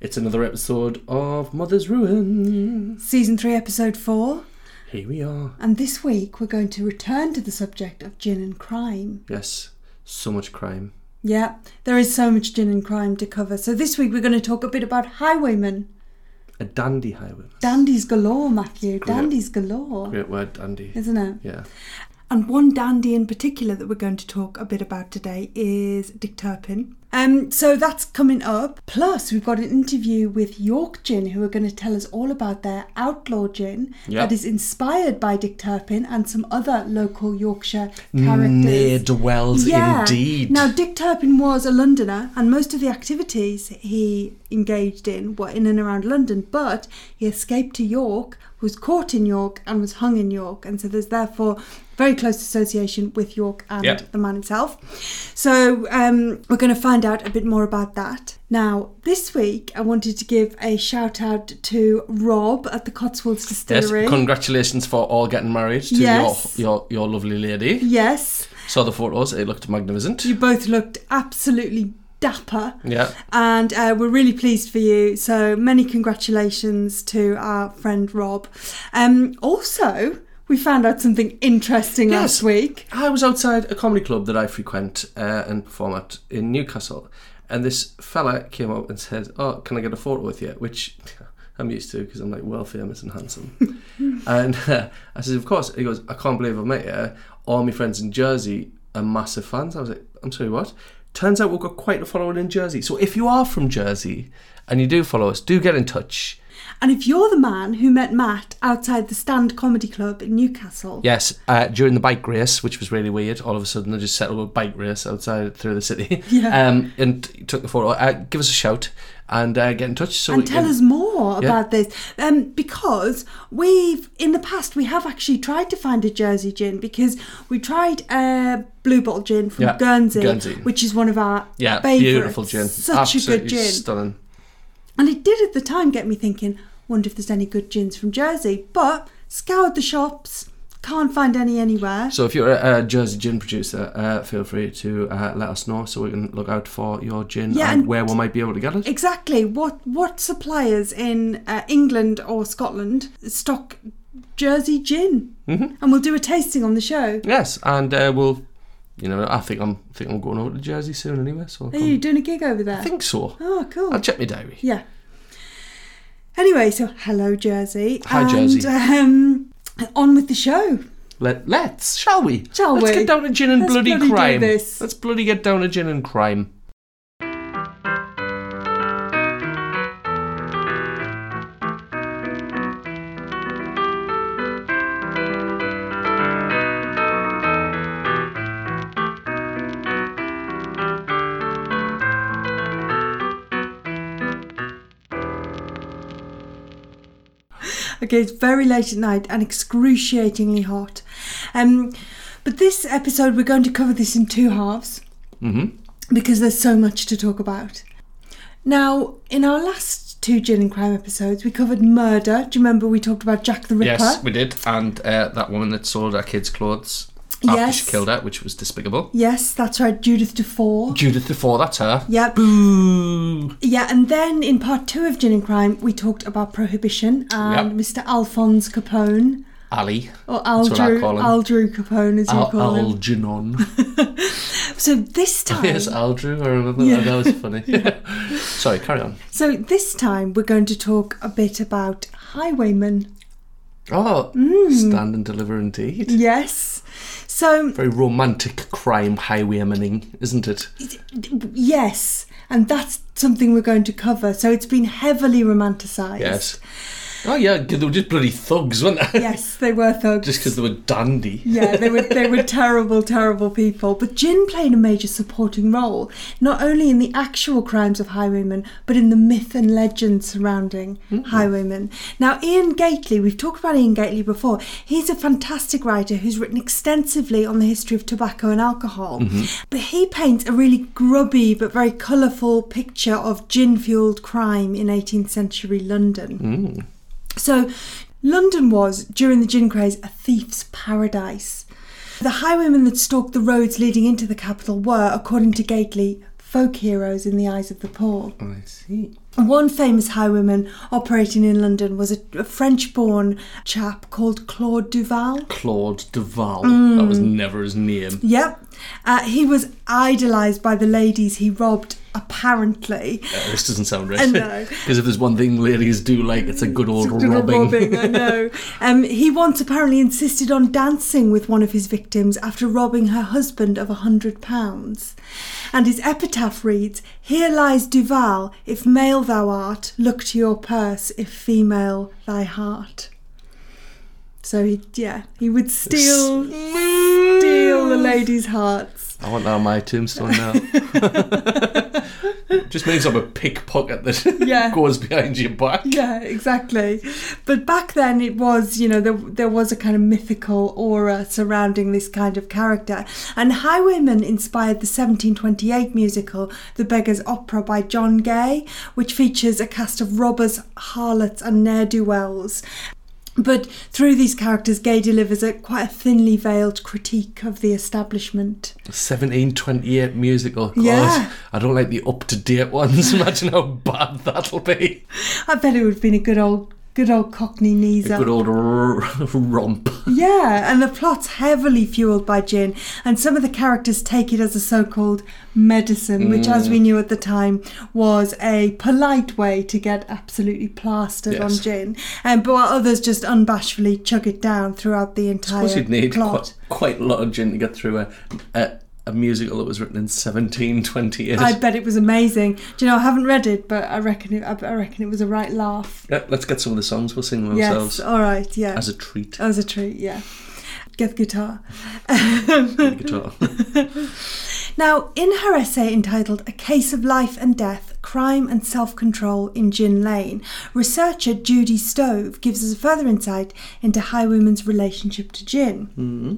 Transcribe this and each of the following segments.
It's another episode of Mother's Ruin. Season 3, Episode 4. Here we are. And this week we're going to return to the subject of gin and crime. Yes, so much crime. Yeah, there is so much gin and crime to cover. So this week we're going to talk a bit about highwaymen. A dandy highway. Dandies galore, Matthew. Dandies galore. Great word, dandy. Isn't it? Yeah. And one dandy in particular that we're going to talk a bit about today is Dick Turpin. Um, so that's coming up. Plus, we've got an interview with York Gin, who are going to tell us all about their outlaw gin Yep. that is inspired by Dick Turpin and some other local Yorkshire characters. Near dwells indeed. Now, Dick Turpin was a Londoner, and most of the activities he engaged in were in and around London, but he escaped to York, was caught in York, and was hung in York. And so there's therefore very close association with York and Yep. the man himself. So um, we're going to find out a bit more about that. Now, this week, I wanted to give a shout out to Rob at the Cotswolds Distillery. yes, congratulations for all getting married to Yes. your, your your lovely lady. yes, Saw the photos, it looked magnificent. you both looked absolutely dapper. Yeah. and uh, we're really pleased for you. So many congratulations to our friend Rob. Um, also, we found out something interesting Yes. last week. I was outside a comedy club that I frequent uh, and perform at in Newcastle, and this fella came up and said, "Oh, can I get a photo with you?" Which I'm used to because I'm like well famous and handsome. and uh, I said, "Of course." He goes, "I can't believe I've met you. All my friends in Jersey are massive fans." I was like, "I'm sorry, what?" Turns out we've got quite a following in Jersey. So if you are from Jersey and you do follow us, do get in touch. And if you're the man who met Matt outside the Stand Comedy Club in Newcastle, Yes, uh, during the bike race, which was really weird, all of a sudden they just set up a bike race outside through the city. Yeah. Um, and took the photo. Uh, give us a shout and uh, get in touch. So and tell can- us more Yeah. about this um, because we've in the past we have actually tried to find a Jersey gin because we tried a blue bottle gin from Yeah, Guernsey, Guernsey. which is one of our Yeah, favourites. beautiful gin. such Absolutely a good gin Stunning. And it did at the time get me thinking, wonder if there's any good gins from Jersey. But scoured the shops, can't find any anywhere. So if you're a, a Jersey gin producer, uh, feel free to uh, let us know so we can look out for your gin Yeah, and, and- where we might be able to get it. Exactly. What what suppliers in uh, England or Scotland stock Jersey gin? Mhm. And we'll do a tasting on the show. Yes, and uh, we'll. You know, I think I'm think I'm going over to Jersey soon anyway. So Are you doing a gig over there? I think so. Oh, cool. I'll check my diary. Yeah. Anyway, so hello Jersey. Hi, and, Jersey. Um, on with the show. Let let's shall we? Shall we? let's we? get down to gin and Let's bloody, bloody do crime. this. Let's bloody get down to gin and crime. Okay, it's very late at night and excruciatingly hot. Um, but this episode, we're going to cover this in two halves Mm-hmm. because there's so much to talk about. Now, in our last two gin and crime episodes, we covered murder. Do you remember we talked about Jack the Ripper? Yes, we did. And uh, that woman that sold our kids' clothes Yes. she killed her, which was despicable. Yes, that's right, Judith Defour. Judith Before that's her. Yep. Boo! Yeah, and then in part two of Gin and Crime, we talked about prohibition and Mr. Alphonse Capone, Ali. or That's what I Aldrew, call him. Aldrew Capone, as you Al- call him. Algernon. So this time, yes, Aldrew. I remember Yeah. that. That was funny. Sorry, carry on. so this time we're going to talk a bit about highwaymen. Oh, Mm. stand and deliver indeed. Yes. So Very romantic crime highwaymaning, isn't it? yes, and that's something we're going to cover. So it's been heavily romanticised. Yes. Oh yeah, they were just bloody thugs, weren't they? Yes, they were thugs. just because they were dandy. yeah, they were they were terrible, terrible people. But gin played a major supporting role, not only in the actual crimes of highwaymen, but in the myth and legend surrounding mm-hmm. highwaymen. Now, Iain Gately, we've talked about Iain Gately before. He's a fantastic writer who's written extensively on the history of tobacco and alcohol. Mm-hmm. But he paints a really grubby but very colourful picture of gin-fueled crime in 18th century London. Mm. So, London was, during the gin craze, a thief's paradise. The highwaymen that stalked the roads leading into the capital were, according to Gately, folk heroes in the eyes of the poor. I see. One famous highwayman operating in London was a, a French born chap called Claude Duval. Claude Duval. Mm. That was never his name. Yep. Uh, he was idolised by the ladies he robbed, apparently. Uh, this doesn't sound right. I know. Because if there's one thing ladies do like, it's a good old Good robbing. robbing, I know. Um, he once apparently insisted on dancing with one of his victims after robbing her husband of a hundred pounds. And his epitaph reads, Here lies Duval, if male thou art, look to your purse, if female thy heart. So he, yeah, he would steal, steal the ladies' hearts. I want that on my tombstone now. Just means I'm a pickpocket that Yeah. goes behind your back. Yeah, exactly. But back then, it was you know there there was a kind of mythical aura surrounding this kind of character, and Highwayman inspired the 1728 musical The Beggar's Opera by John Gay, which features a cast of robbers, harlots, and ne'er do wells. But through these characters, Gay delivers a quite a thinly veiled critique of the establishment. 1728 musical. God, Yeah. I don't like the up to date ones. Imagine how bad that'll be. I bet it would have been a good old, good old Cockney knees A up. good old r- romp. Yeah, and the plot's heavily fueled by gin, and some of the characters take it as a so called medicine, which, as we mm. knew at the time, was a polite way to get absolutely plastered on Yes. gin, and but while others just unbashfully chug it down throughout the I entire suppose you'd need plot. quite, quite a lot of gin to get through a, a, a musical that was written in 1728. I bet it was amazing. Do you know? I haven't read it, but I reckon it. I I reckon it was a right laugh. Yeah, let's get some of the songs. We'll sing them Yes. ourselves All right. Yeah. as a treat. As a treat. Yeah. Get the guitar. the guitar. Now, in her essay entitled A Case of Life and Death Crime and Self Control in Gin Lane, researcher Judy Stove gives us a further insight into highwaymen's relationship to gin. Mm-hmm.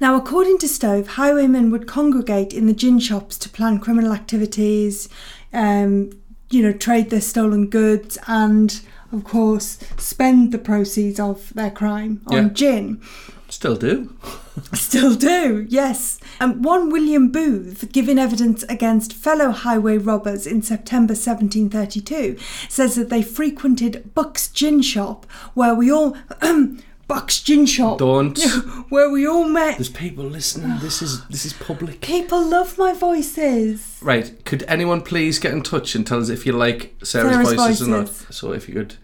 Now, according to Stove, highwaymen would congregate in the gin shops to plan criminal activities, um, you know, trade their stolen goods, and of course, spend the proceeds of their crime on Yeah. gin. Still do. Still do, yes. And one William Booth, giving evidence against fellow highway robbers in September 1732, says that they frequented Buck's Gin Shop, where we all. Buck's Gin Shop, Don't. where we all met. There's people listening. This is this is public. People love my voices. Right. Could anyone please get in touch and tell us if you like Sarah's, Sarah's voices, or not? So if you could,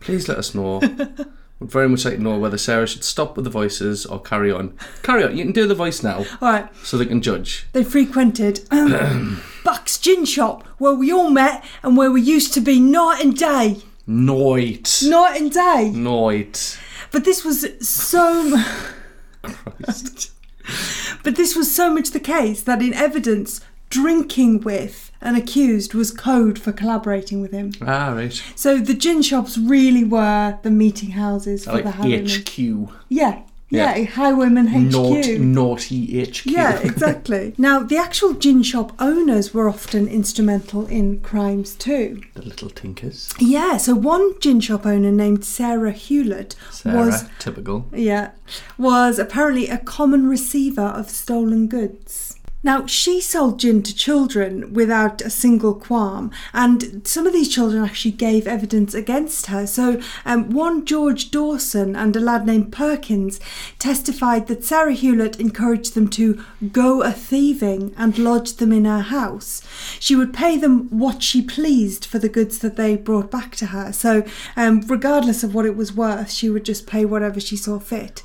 please let us know. We'd very much like to know whether Sarah should stop with the voices or carry on. Carry on. You can do the voice now, All right, so they can judge. they frequented um, Buck's Gin Shop, where we all met and where we used to be night and day. Night. Night and day. Night. But this was so. Christ. But this was so much the case that in evidence, drinking with an accused was code for collaborating with him. ah, right. So the gin shops really were the meeting houses for Like the. HQ. Yeah, yeah, Yeah. highwayman HQ. Naught, naughty HQ. Yeah, exactly. now, the actual gin shop owners were often instrumental in crimes too. the little tinkers. Yeah, so one gin shop owner named Sarah Hewlett Sarah, was typical. yeah, was apparently a common receiver of stolen goods. Now, she sold gin to children without a single qualm, and some of these children actually gave evidence against her. So, um, one George Dawson and a lad named Perkins testified that Sarah Hewlett encouraged them to go a thieving and lodged them in her house. She would pay them what she pleased for the goods that they brought back to her. So, um, regardless of what it was worth, she would just pay whatever she saw fit.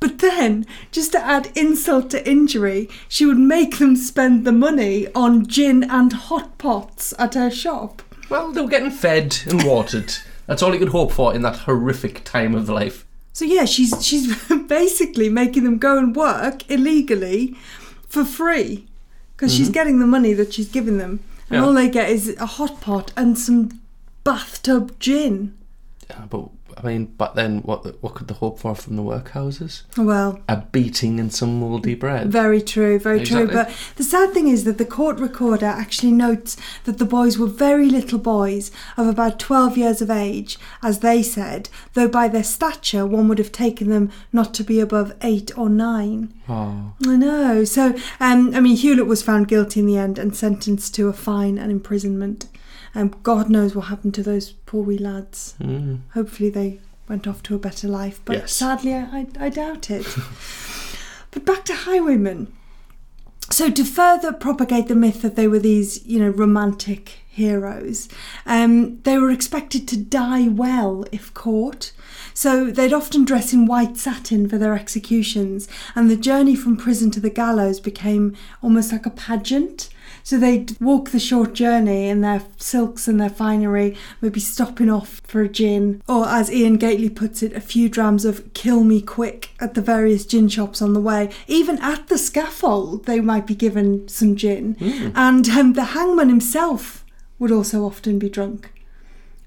But then, just to add insult to injury, she would make them spend the money on gin and hot pots at her shop. Well, they were getting fed and watered. That's all you could hope for in that horrific time of life. So yeah, she's she's basically making them go and work illegally for free because she's mm-hmm. getting the money that she's giving them, and Yeah. all they get is a hot pot and some bathtub gin. Yeah, but I mean, but then what what could they hope for from the workhouses? Well, A beating and some mouldy bread. Very true, very Exactly. true. But the sad thing is that the court recorder actually notes that the boys were very little boys of about 12 years of age, as they said, though by their stature one would have taken them not to be above eight or nine. Oh, I know. So, um, I mean, Hewlett was found guilty in the end and sentenced to a fine and imprisonment. Um, God knows what happened to those poor wee lads. mm. Hopefully, they went off to a better life, but Yes. sadly, I, I doubt it. but back to highwaymen. So, to further propagate the myth that they were these, you know, romantic heroes, um, they were expected to die well if caught. So, they'd often dress in white satin for their executions, and the journey from prison to the gallows became almost like a pageant. So they'd walk the short journey in their silks and their finery, maybe stopping off for a gin, or as Iain Gately puts it, a few drams of kill me quick at the various gin shops on the way. Even at the scaffold, they might be given some gin. And um, the hangman himself would also often be drunk.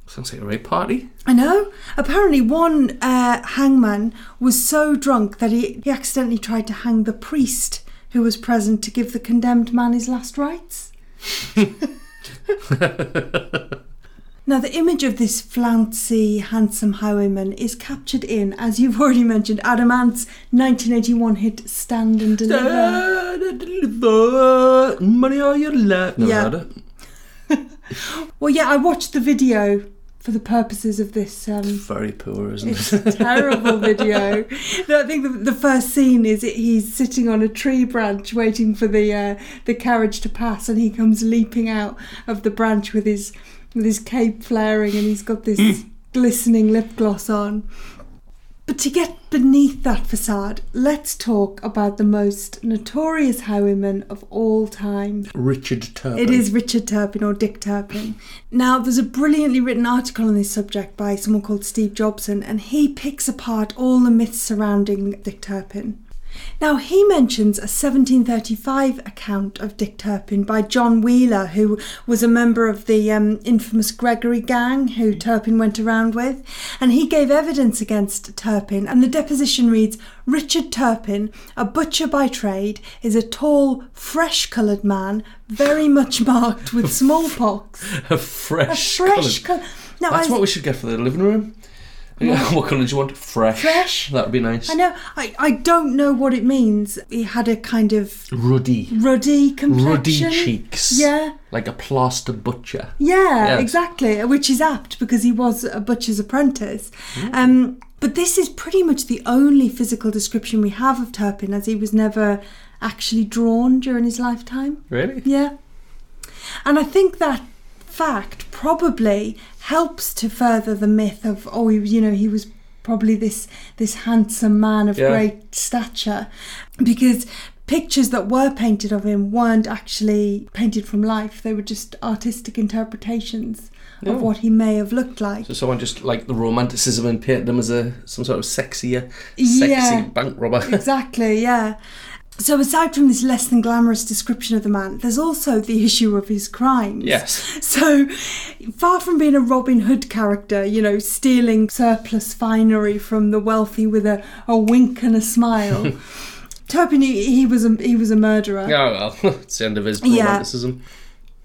sounds like a rape party. I know. Apparently, one uh, hangman was so drunk that he, he accidentally tried to hang the priest who was present to give the condemned man his last rites. now, the image of this flouncy, handsome highwayman is captured in, as you've already mentioned, Adam Ant's 1981 hit Stand and Deliver. Deliver money all your life. Never Yeah. heard it. Well, yeah, I watched the video for the purposes of this um, Very poor, isn't It's it? a terrible video. No, I think the, the first scene is it, he's sitting on a tree branch waiting for the uh, the carriage to pass, and he comes leaping out of the branch with his with his cape flaring, and he's got this glistening lip gloss on. But to get beneath that facade, let's talk about the most notorious highwayman of all time. Richard Turpin. It is Richard Turpin or Dick Turpin. Now, there's a brilliantly written article on this subject by someone called Steve Jobson, and he picks apart all the myths surrounding Dick Turpin. Now, he mentions a 1735 account of Dick Turpin by John Wheeler, who was a member of the um, infamous Gregory gang who Turpin went around with. And he gave evidence against Turpin, and the deposition reads Richard Turpin, a butcher by trade, is a tall, fresh coloured man, very much marked with smallpox. a fresh, a fresh colour. colour. Now, That's I, what we should get for the living room. Yeah, what colour do you want? Fresh. Fresh. That'd be nice. I know, I, I don't know what it means. He had a kind of Ruddy. ruddy complexion, Ruddy cheeks. Yeah. Like a plaster butcher. Yeah, Yes. exactly. Which is apt because he was a butcher's apprentice. Um, but this is pretty much the only physical description we have of Turpin, as he was never actually drawn during his lifetime. Really? Yeah. And I think that fact probably helps to further the myth of oh you know he was probably this this handsome man of Yeah. great stature because pictures that were painted of him weren't actually painted from life they were just artistic interpretations Oh. of what he may have looked like So someone just like the romanticism and painted him as a some sort of sexier, sexy Yeah. bank robber. exactly, yeah. So, aside from this less than glamorous description of the man, there's also the issue of his crimes. yes. So, far from being a Robin Hood character, you know, stealing surplus finery from the wealthy with a, a wink and a smile, Turpin, he, he was a he was a murderer. Oh well, it's the end of his Yeah. romanticism.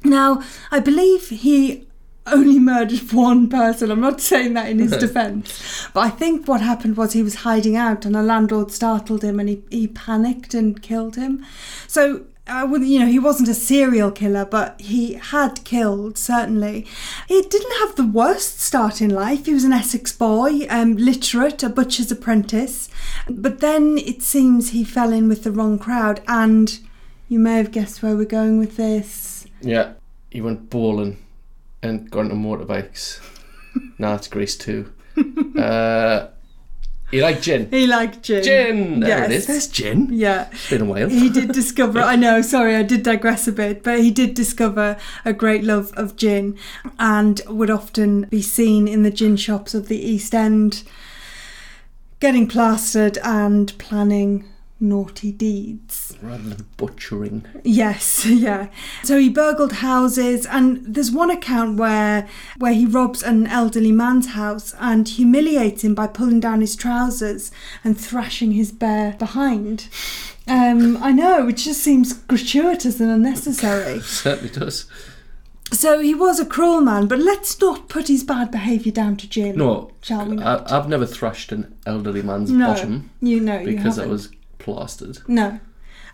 Now, I believe he only murdered one person. I'm not saying that in his defence, but I think what happened was he was hiding out, and a landlord startled him, and he, he panicked and killed him. So. I would, you know, he wasn't a serial killer, but he had killed certainly. He didn't have the worst start in life. He was an Essex boy, um, literate, a butcher's apprentice. But then it seems he fell in with the wrong crowd, and you may have guessed where we're going with this. Yeah, he went bowling and got into motorbikes. nah, it's Grease too. Uh, he liked gin. He liked gin. Gin. There yes. it is. There's gin. Yeah. It's been a while. He did discover, I know, sorry, I did digress a bit, but he did discover a great love of gin and would often be seen in the gin shops of the East End getting plastered and planning naughty deeds. Rather than butchering. Yes, yeah. So he burgled houses, and there's one account where where he robs an elderly man's house and humiliates him by pulling down his trousers and thrashing his bare behind. Um, I know, it just seems gratuitous and unnecessary. Certainly does. So he was a cruel man, but let's not put his bad behaviour down to Jim. No, Shall we not? I, I've never thrashed an elderly man's No, bottom you know, you because I was plastered. No.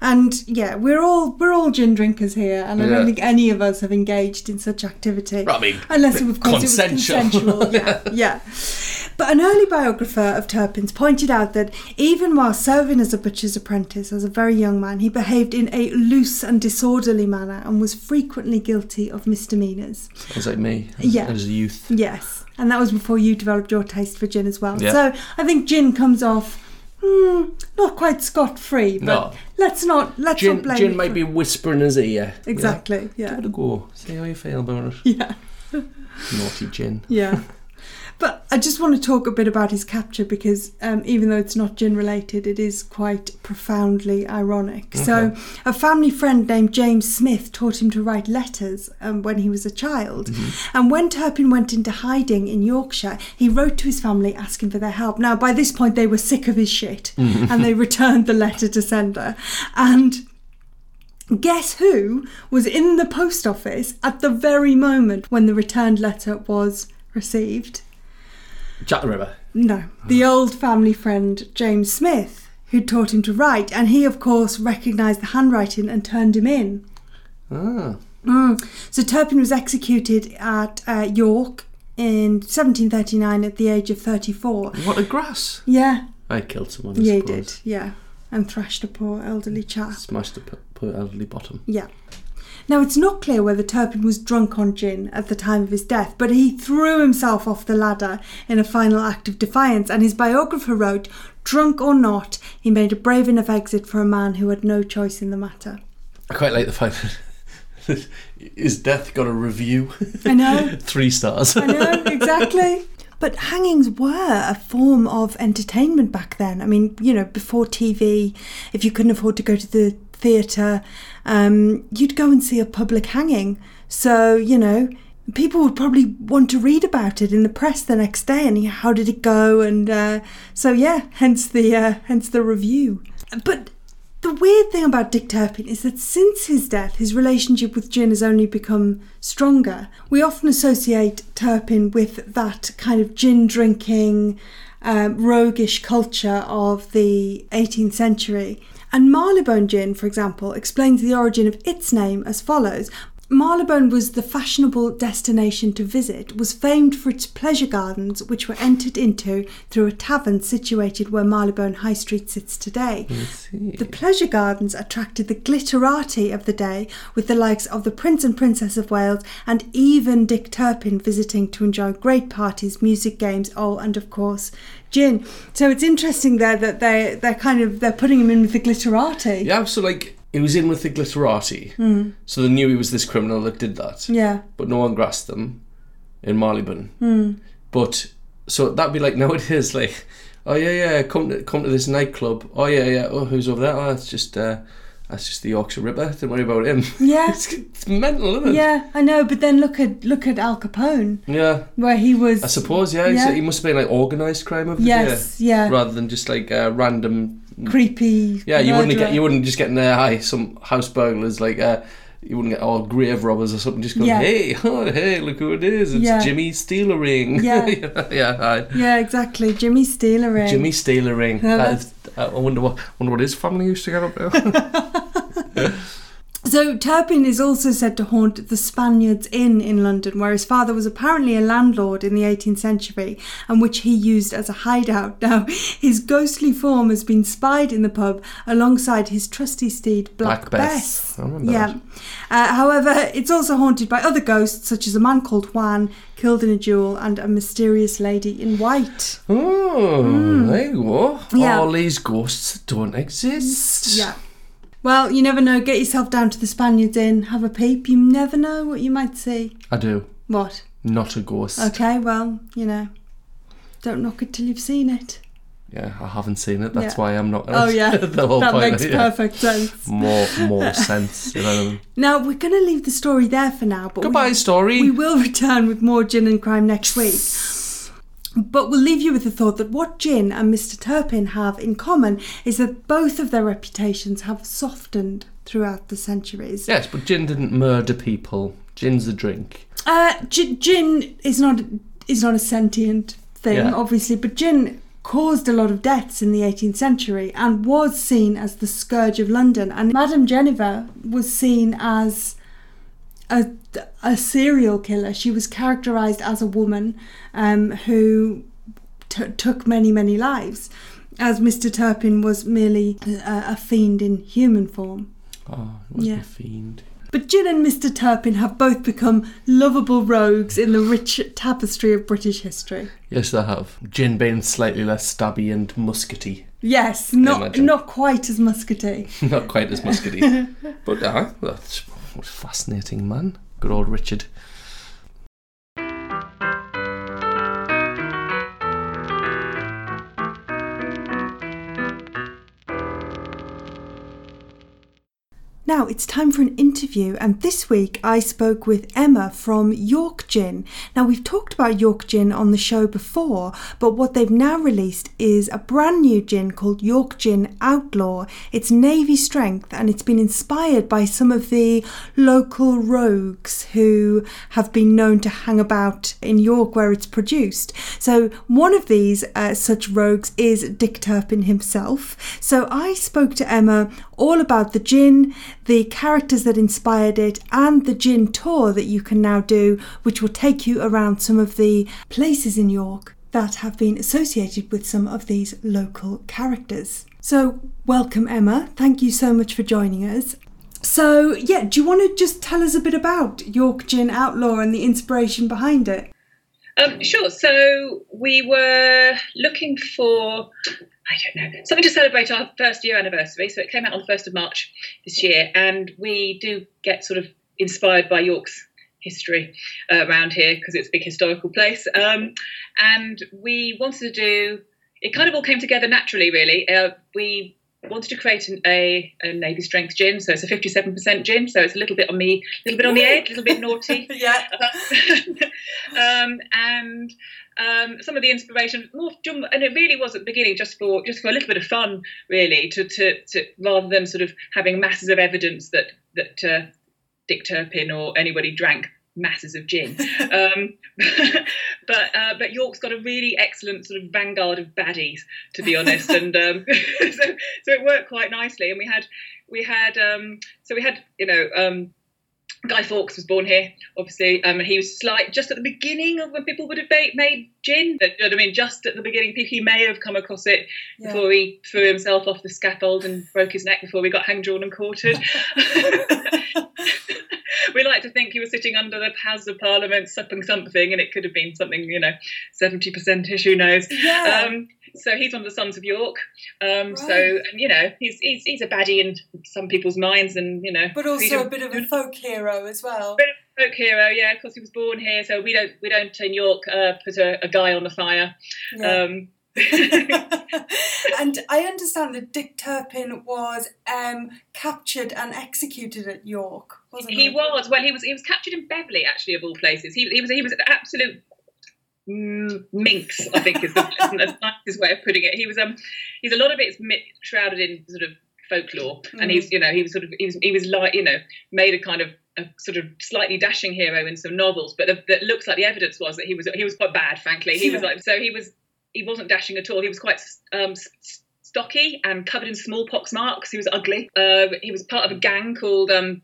And yeah, we're all we're all gin drinkers here, and I Yeah. don't think any of us have engaged in such activity. I mean, Unless, of course, consensual. it was consensual. yeah, yeah. But an early biographer of Turpin's pointed out that even while serving as a butcher's apprentice as a very young man, he behaved in a loose and disorderly manner and was frequently guilty of misdemeanours. Sounds like me as, Yeah. as a youth. Yes, and that was before you developed your taste for gin as well. Yeah. So I think gin comes off. Hmm, not quite scot free, but No. let's not let's Gin, not blame Gin it might be whispering in his ear. exactly Yeah. yeah Give it a go. See how you feel about it. yeah Naughty gin. yeah. But I just want to talk a bit about his capture because um, even though it's not gin related, it is quite profoundly ironic. So, a family friend named James Smith taught him to write letters um, when he was a child. And when Turpin went into hiding in Yorkshire, he wrote to his family asking for their help. Now, by this point, they were sick of his shit and they returned the letter to sender. And Guess who was in the post office at the very moment when the returned letter was received? Jack the Ripper. No, the old family friend James Smith, who taught him to write, and he, of course, recognised the handwriting and turned him in. Ah. Mm. So Turpin was executed at uh, York in 1739 at the age of 34. What a grass. Yeah, I killed someone. I yeah, he suppose. did. Yeah, and thrashed a poor elderly chap. Smashed a p- poor elderly bottom. Yeah. Now, it's not clear whether Turpin was drunk on gin at the time of his death, but he threw himself off the ladder in a final act of defiance, and his biographer wrote, Drunk or not, he made a brave enough exit for a man who had no choice in the matter. I quite like the fact that his death got a review. I know. Three stars. I know, exactly. But hangings were a form of entertainment back then. I mean, you know, before TV, if you couldn't afford to go to the theatre, um, you'd go and see a public hanging. So, you know, people would probably want to read about it in the press the next day and how did it go and uh, so yeah hence the uh, hence the review but the weird thing about Dick Turpin is that since his death, his relationship with gin has only become stronger. We often associate Turpin with that kind of gin drinking, um, roguish culture of the 18th century. And Marylebone gin, for example, explains the origin of its name as follows. Marylebone was the fashionable destination to visit, was famed for its pleasure gardens, which were entered into through a tavern situated where Marylebone High Street sits today. The pleasure gardens attracted the glitterati of the day, with the likes of the Prince and Princess of Wales and even Dick Turpin visiting to enjoy great parties, music, games, oh, and of course, gin. So it's interesting there that they they're kind of they're putting him in with the glitterati. yeah, so like, he was in with the glitterati. Hmm. So they knew he was this criminal that did that. Yeah. But no one grasped them in Marylebone. Hmm. But, so that'd be like nowadays, like, oh yeah, yeah, come to, come to this nightclub. Oh yeah, yeah, oh, who's over there? Oh, that's just, uh, that's just the Yorkshire Ripper. Don't worry about him. Yeah. it's, it's mental, isn't it? Yeah, I know, but then look at look at Al Capone, Yeah. where he was. I suppose, yeah. Yeah. He must have been like organised crime over Yes, yeah, there. Rather than just like uh, random creepy. Yeah, you wouldn't get you wouldn't just get in there. Hi, some house burglars like uh, you wouldn't get all grave robbers or something. Just going, Yeah. hey, oh, hey, look who it is! It's Yeah. Jimmy Steal Ring. Yeah. yeah, hi. Yeah, exactly. Jimmy Steeler ring. Jimmy Steal Ring. Yeah, That is- I wonder what wonder what his family used to get up to. So Turpin is also said to haunt the Spaniards Inn in London, where his father was apparently a landlord in the 18th century, and which he used as a hideout. Now, his ghostly form has been spied in the pub alongside his trusty steed Black, Black Bess. Remember Yeah. Uh, however, it's also haunted by other ghosts, such as a man called Juan, killed in a duel, and a mysterious lady in white. oh, there you. Hmm. Yeah. All these ghosts don't exist. Yeah. Well, you never know. Get yourself down to the Spaniards Inn, have a peep. You never know what you might see. I do. What? Not a ghost. Okay, well, you know, don't knock it till you've seen it. Yeah, I haven't seen it. That's Yeah. why I'm not. Oh yeah, the whole that point. makes yeah. perfect sense. More, more sense. You know. Now we're going to leave the story there for now, but we- Goodbye, story. We will return with more gin and crime next week. But we'll leave you with the thought that what Gin and Mr. Turpin have in common is that both of their reputations have softened throughout the centuries. yes, but gin didn't murder people. Gin's a drink. Uh, gi- gin is not is not a sentient thing, Yeah. obviously, but gin caused a lot of deaths in the 18th century and was seen as the scourge of London. And Madame Geneva was seen as a, a serial killer. She was characterized as a woman um, who t- took many, many lives, as Mr. Turpin was merely a, a fiend in human form. Oh, it was Yeah. a fiend. But Gin and Mr. Turpin have both become lovable rogues in the rich tapestry of British history. Yes, they have. Gin being slightly less stabby and muskety. Yes, not not quite as muskety. Not quite as muskety. but uh, that's fascinating man. Good old Richard. Now it's time for an interview, and this week I spoke with Emma from York Gin. Now we've talked about York Gin on the show before, but what they've now released is a brand new gin called York Gin Outlaw. It's navy strength and it's been inspired by some of the local rogues who have been known to hang about in York where it's produced. So one of these uh, such rogues is Dick Turpin himself. So I spoke to Emma all about the gin, the characters that inspired it, and the gin tour that you can now do, which will take you around some of the places in York that have been associated with some of these local characters. So, welcome, Emma. Thank you so much for joining us. So, yeah, do you want to just tell us a bit about York Gin Outlaw and the inspiration behind it? Um, sure. So we were looking for, I don't know, something to celebrate our first year anniversary. So it came out on the 1st of March this year. And we do get sort of inspired by York's history uh, around here because it's a big historical place. Um, and we wanted to do, it kind of all came together naturally, really. Uh, we wanted to create an, a, a navy strength gin. So it's a 57% gin. So it's a little bit on the, little bit on the edge, a little bit naughty. Yeah. um, and um, some of the inspiration more and it really was at the beginning just for just for a little bit of fun really to, to, to rather than sort of having masses of evidence that that uh, Dick Turpin or anybody drank masses of gin. Um, but uh, but York's got a really excellent sort of vanguard of baddies to be honest and um, so, so it worked quite nicely. And we had we had um, so we had you know um, Guy Fawkes was born here, obviously. Um, he was slight just at the beginning of when people would have made, made gin. You know what I mean? Just at the beginning, he may have come across it before he threw himself off the scaffold and broke his neck before we got hang drawn and quartered. we like to think he was sitting under the House of Parliament supping something, and it could have been something, you know, 70% ish, who knows. Yeah. Um, so he's one of the sons of York. Um, So, and, you know, he's, he's he's a baddie in some people's minds, and you know, but also freedom- a bit of a folk hero as well. Bit of folk hero, yeah. Of course, he was born here, so we don't we don't in York uh, put a, a guy on the fire. Um, and I understand that Dick Turpin was um, captured and executed at York, wasn't he? he was well. He was he was captured in Beverley, actually, of all places. He he was he was an absolute minx. I think is the, the nicest way of putting it. He was um he's a lot of it's shrouded in sort of folklore, and he's you know he was sort of he was he was like you know made a kind of a sort of slightly dashing hero in some novels, but that looks like the evidence was that he was he was quite bad. Frankly, he was like so he was he wasn't dashing at all. He was quite um, stocky and covered in smallpox marks. He was ugly. Uh, he was part of a gang called um,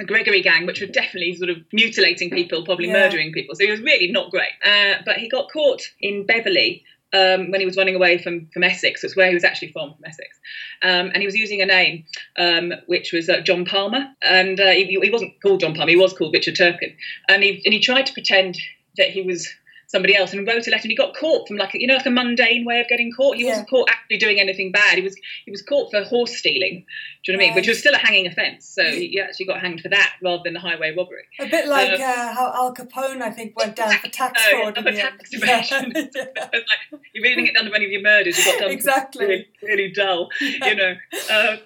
the Gregory Gang, which were definitely sort of mutilating people, probably Yeah. murdering people. So he was really not great. Uh, but he got caught in Beverley. Um, when he was running away from, from Essex, that's where he was actually from, from Essex, um, and he was using a name um, which was uh, John Palmer, and uh, he, he wasn't called John Palmer, he was called Richard Turpin, and he and he tried to pretend that he was somebody else and wrote a letter and he got caught from like you know like a mundane way of getting caught? He Yeah. wasn't caught actually doing anything bad. He was he was caught for horse stealing. Do you know what I mean? Which was still a hanging offence. So he, actually got hanged for that rather than the highway robbery. A bit like Uh, uh, how Al Capone, I think, went down for tax fraud for tax evasion. Yeah. Like you really didn't get done for any of your murders. You got done Exactly. really, really dull you know. Um,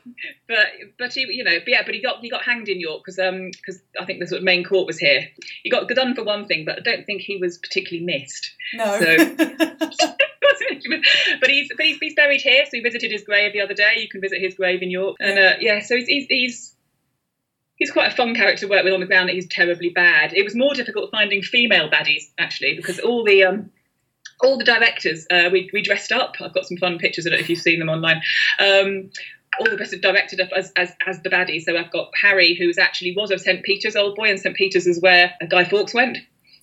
but but he you know but yeah but he got he got hanged in York because um because I think the sort of main court was here. He got done for one thing but I don't think he was particularly missed no. So- but he's but he's, he's buried here. So we visited his grave the other day. You can visit his grave in York, and uh, yeah, so he's, he's he's he's quite a fun character to work with on the ground. That he's terribly bad. It was more difficult finding female baddies actually because all the um all the directors uh, we we dressed up. I've got some fun pictures. I don't know if you've seen them online. Um, all the best directed up as, as, as the baddies. So I've got Harry, who's actually was of St Peter's old boy, and St Peter's is where Guy Fawkes went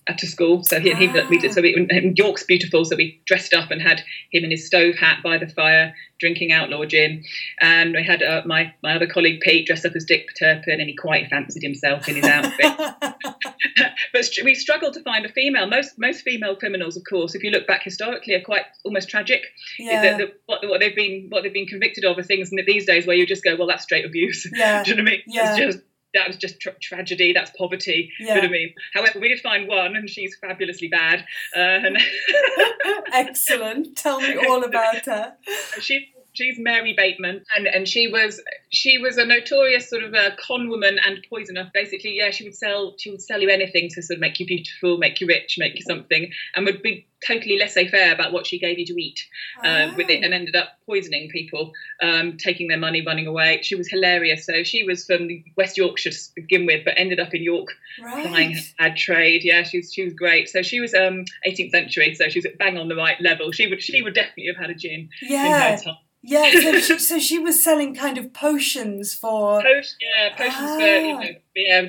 to school. So he, he we did. So we, York's beautiful. So we dressed up and had him in his stove hat by the fire, drinking outlaw gin. And we had uh, my my other colleague Pete dressed up as Dick Turpin, and he quite fancied himself in his outfit. but we struggled to find a female. Most most female criminals, of course, if you look back historically, are quite almost tragic. yeah. The, the, what, what they've been what they've been convicted of are things in these days where you just go, well, that's straight abuse. yeah. Do you know what I mean? Yeah. It's just that was just tra- tragedy. That's poverty. Do you know I mean? However, we did find one, and she's fabulously bad. Uh, and Excellent. Tell me all about her. she she's Mary Bateman, and and she was she was a notorious sort of a con woman and poisoner. Basically, yeah, she would sell she would sell you anything to sort of make you beautiful, make you rich, make you something, and would be totally laissez-faire about what she gave you to eat um, with it, and ended up poisoning people, um, taking their money, running away. She was hilarious. So she was from West Yorkshire to begin with, but ended up in York her bad trade. Yeah, she was she was great. So she was um 18th century, so she was bang on the right level. She would she would definitely have had a gin in Yeah. her time. Yeah. So she, so she was selling kind of potions for. Post, yeah, potions for you Ah. know,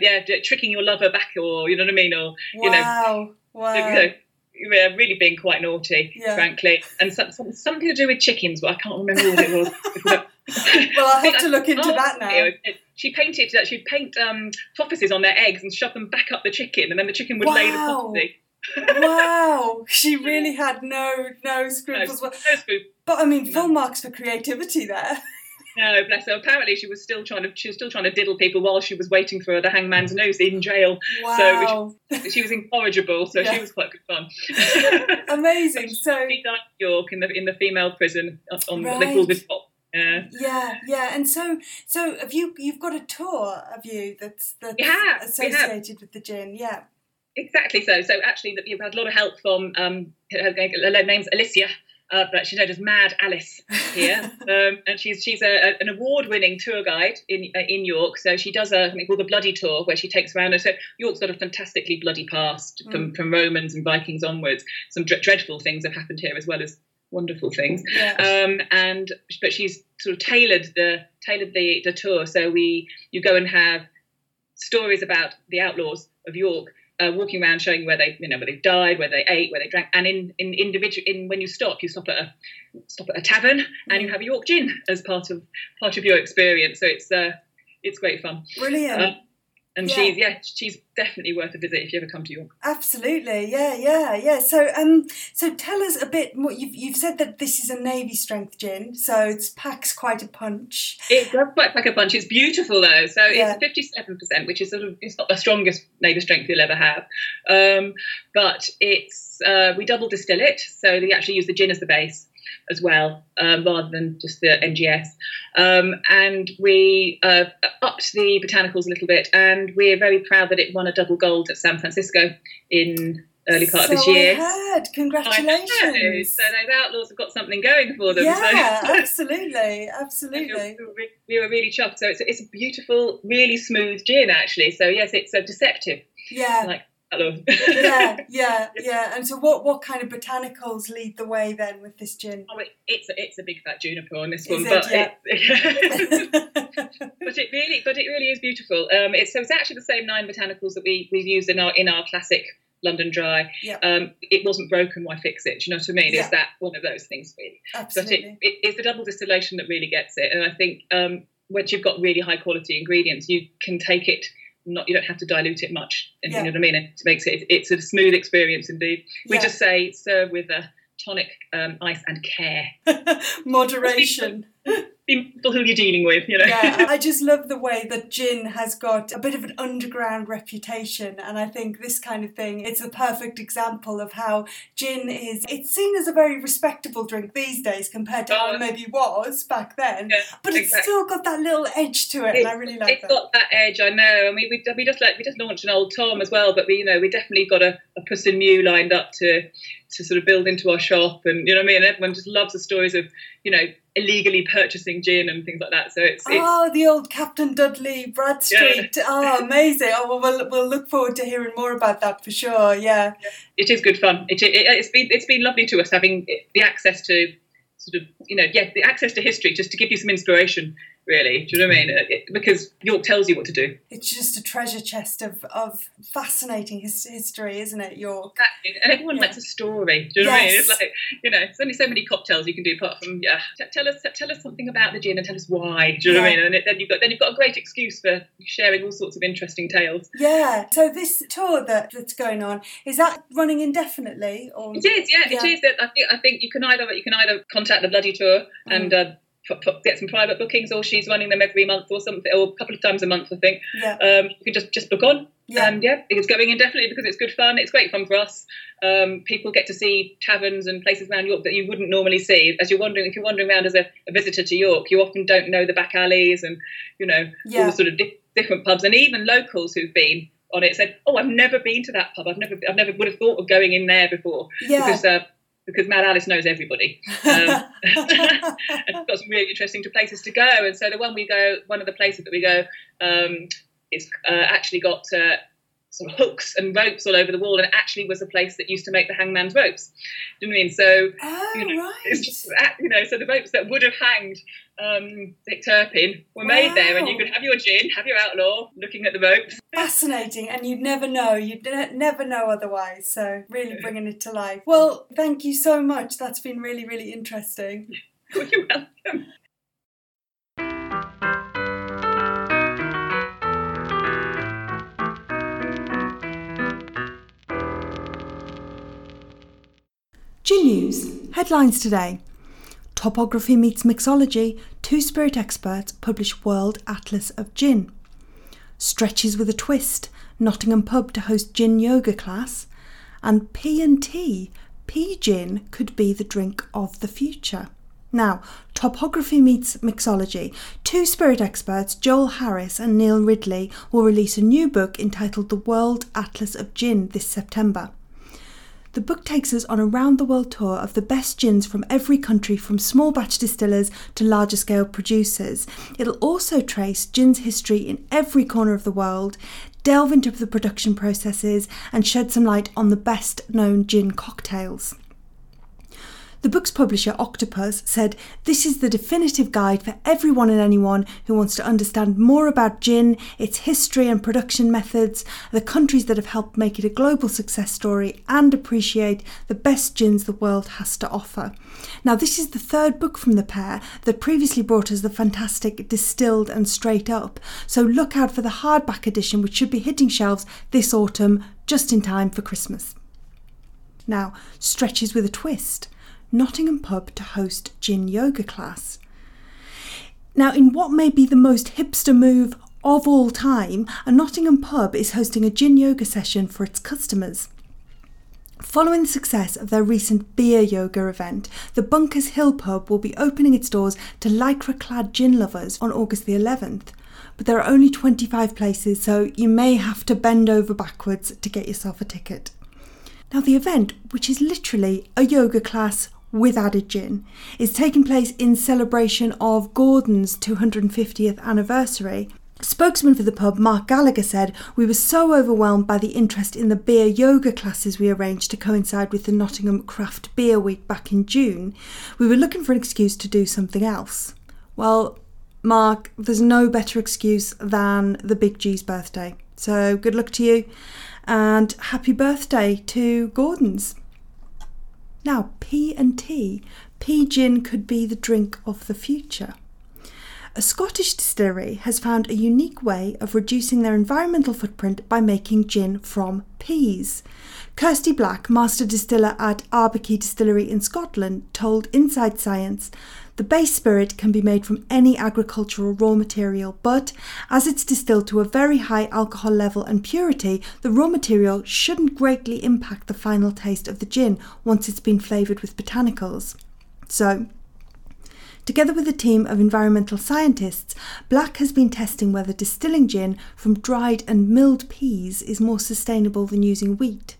yeah, yeah, tricking your lover back, or you know what I mean, or you know, Wow. Wow. you know, yeah, really being quite naughty, Yeah. frankly, and some, some, something to do with chickens, but I can't remember what it was. Well, I'll have to look into Oh, that now. She painted that she'd paint um, prophecies on their eggs and shove them back up the chicken, and then the chicken would lay the Wow. prophecy. Wow, she really had no no scruples. No, no spook. But I mean, full marks for creativity there. No, bless her. Apparently, she was still trying to she was still trying to diddle people while she was waiting for the hangman's noose in jail. Wow, She was incorrigible, so Yeah. she was quite good fun. amazing. So She died in York in the in the female prison on what they Right. call the top. Yeah. yeah, yeah, and so so have you you've got a tour, have you? That's that's We have, we have. associated with the gin. Yeah, Exactly so. So actually, that you've had a lot of help from um, her, her name's Alicia, uh, but she's known as Mad Alice here, um, and she's she's a, an award-winning tour guide in uh, in York. So she does a something called the Bloody Tour, where she takes around. So York's got a fantastically bloody past from from Romans and Vikings onwards. Some dre- dreadful things have happened here as well as wonderful things. yeah, um, and but she's sort of tailored the tailored the, the tour so we you go and have stories about the outlaws of York uh, walking around showing where they you know where they died where they ate where they drank. And in in individual in when you stop you stop at a stop at a tavern and you have a York gin as part of part of your experience. So it's uh it's great fun. Brilliant. uh, and Yeah. she's yeah she's definitely worth a visit if you ever come to York Absolutely, yeah, yeah, yeah. So, um, so tell us a bit more. You've you've said that this is a navy strength gin, so it packs quite a punch. It does quite like a punch. It's beautiful though. So Yeah. it's fifty-seven percent, which is sort of it's not the strongest navy strength you'll ever have, um, but it's uh, we double distill it, so we actually use the gin as the base as well, um, rather than just the NGS. Um, and we uh, upped the botanicals a little bit, and we're very proud that it won a double gold at San Francisco in early part so of this year. I heard. I know. Congratulations. So those outlaws have got something going for them. Yeah, so. absolutely, absolutely. We were really chuffed. So it's, it's a beautiful, really smooth gin, actually. So yes, it's a deceptive. Yeah, Like, yeah, yeah, yeah. And so, what what kind of botanicals lead the way then with this gin? Oh, it, it's a, it's a big fat juniper on this Is one, it? but Yeah. it, but it really but it really is beautiful. Um, it's so it's actually the same nine botanicals that we we've used in our in our classic London Dry. Yeah. Um, it wasn't broken. Why fix it? Do you know what I mean? Yeah. Is that one of those things really? But Absolutely. it, it, it's the double distillation that really gets it. And I think um, once you've got really high quality ingredients, you can take it not you don't have to dilute it much. And Yeah. You know what I mean? It makes it it's a smooth experience indeed. We Yeah. just say serve with a tonic, um, ice, and care. Moderation. Mindful who you're dealing with. You know. yeah, I just love the way that gin has got a bit of an underground reputation, and I think this kind of thing it's a perfect example of how gin is. It's seen as a very respectable drink these days compared to how Oh. it maybe was back then, Yeah, but it's exactly. still got that little edge to it, and I really like it's that. got that edge, I know. I mean, we, we just like we just launched an old Tom as well, but we you know we definitely got a, a Puss and Mew lined up to to sort of build into our shop, and you know what I mean. Everyone just loves the stories of you know illegally purchasing gin and things like that. So it's, it's Oh, the old Captain Dudley Bradstreet. Oh, amazing. Oh, well, we'll, we'll look forward to hearing more about that for sure. Yeah. it is good fun. It, it, it's been it's been lovely to us having the access to sort of you know yeah the access to history just to give you some inspiration really. Do you know what I mean? It, because York tells you what to do. It's just a treasure chest of, of fascinating his, history, isn't it, York? Exactly. And everyone Yeah. likes a story. Do you know what I mean? It's like you know, there's only so many cocktails you can do apart from yeah. T- tell us tell us something about the gin and tell us why. Do you know what I mean? And it, then you've got then you've got a great excuse for sharing all sorts of interesting tales. Yeah. So this tour that, that's going on, is that running indefinitely? Or It is, yeah, it Yeah. is. That I think I think you can either you can either contact the bloody tour and uh, put, put, get some private bookings, or she's running them every month or something, or a couple of times a month, I think. Yeah. Um, you can just just book on. Yeah. And yeah, it's going indefinitely because it's good fun. It's great fun for us. Um, people get to see taverns and places around York that you wouldn't normally see. As you're wandering, if you're wandering around as a, a visitor to York, you often don't know the back alleys and you know all the sort of di- different pubs. And even locals who've been on it said, "Oh, I've never been to that pub. I've never, I've never would have thought of going in there before." Yeah. because uh, because Mad Alice knows everybody. Um, and it's got some really interesting places to go. And so the one we go, one of the places that we go, um, is uh, actually got uh, sort of hooks and ropes all over the wall, and it actually was a place that used to make the hangman's ropes. Do you know what I mean? So oh, you know, right. it's just you know, so the ropes that would have hanged um, Dick Turpin were made there, and you could have your gin, have your outlaw, looking at the ropes. Fascinating, and you'd never know. You'd ne- never know otherwise. So, really bringing it to life. Well, thank you so much. That's been really, really interesting. You're welcome. News headlines today. Topography meets mixology. Two spirit experts publish World Atlas of Gin. Stretches with a twist. Nottingham pub to host gin yoga class. And P and T. P gin could be the drink of the future. Now, topography meets mixology. Two spirit experts, Joel Harrison and Neil Ridley, will release a new book entitled The World Atlas of Gin this September. The book takes us on a round the world tour of the best gins from every country, from small batch distillers to larger scale producers. It'll also trace gin's history in every corner of the world, delve into the production processes, and shed some light on the best known gin cocktails. The book's publisher, Octopus, said this is the definitive guide for everyone and anyone who wants to understand more about gin, its history and production methods, the countries that have helped make it a global success story, and appreciate the best gins the world has to offer. Now, this is the third book from the pair that previously brought us the fantastic Distilled and Straight Up, so look out for the hardback edition, which should be hitting shelves this autumn just in time for Christmas. Now, stretches with a twist. Nottingham pub to host gin yoga class. Now, in what may be the most hipster move of all time, a Nottingham pub is hosting a gin yoga session for its customers. Following the success of their recent beer yoga event, the Bunkers Hill pub will be opening its doors to lycra clad gin lovers on August the 11th. But there are only 25 places, so you may have to bend over backwards to get yourself a ticket. Now, the event, which is literally a yoga class with added gin, is taking place in celebration of Gordon's 250th anniversary. Spokesman for the pub, Mark Gallagher, said, We were so overwhelmed by the interest in the beer yoga classes we arranged to coincide with the Nottingham Craft Beer Week back in June. We were looking for an excuse to do something else. Well, Mark, there's no better excuse than the Big G's birthday. So good luck to you and happy birthday to Gordon's. Now, P&T, T. P gin could be the drink of the future. a Scottish distillery has found a unique way of reducing their environmental footprint by making gin from peas. Kirsty Black, master distiller at Arbikie Distillery in Scotland, told Inside Science the base spirit can be made from any agricultural raw material, but as it's distilled to a very high alcohol level and purity, the raw material shouldn't greatly impact the final taste of the gin once it's been flavoured with botanicals. So, Together with a team of environmental scientists, Black has been testing whether distilling gin from dried and milled peas is more sustainable than using wheat.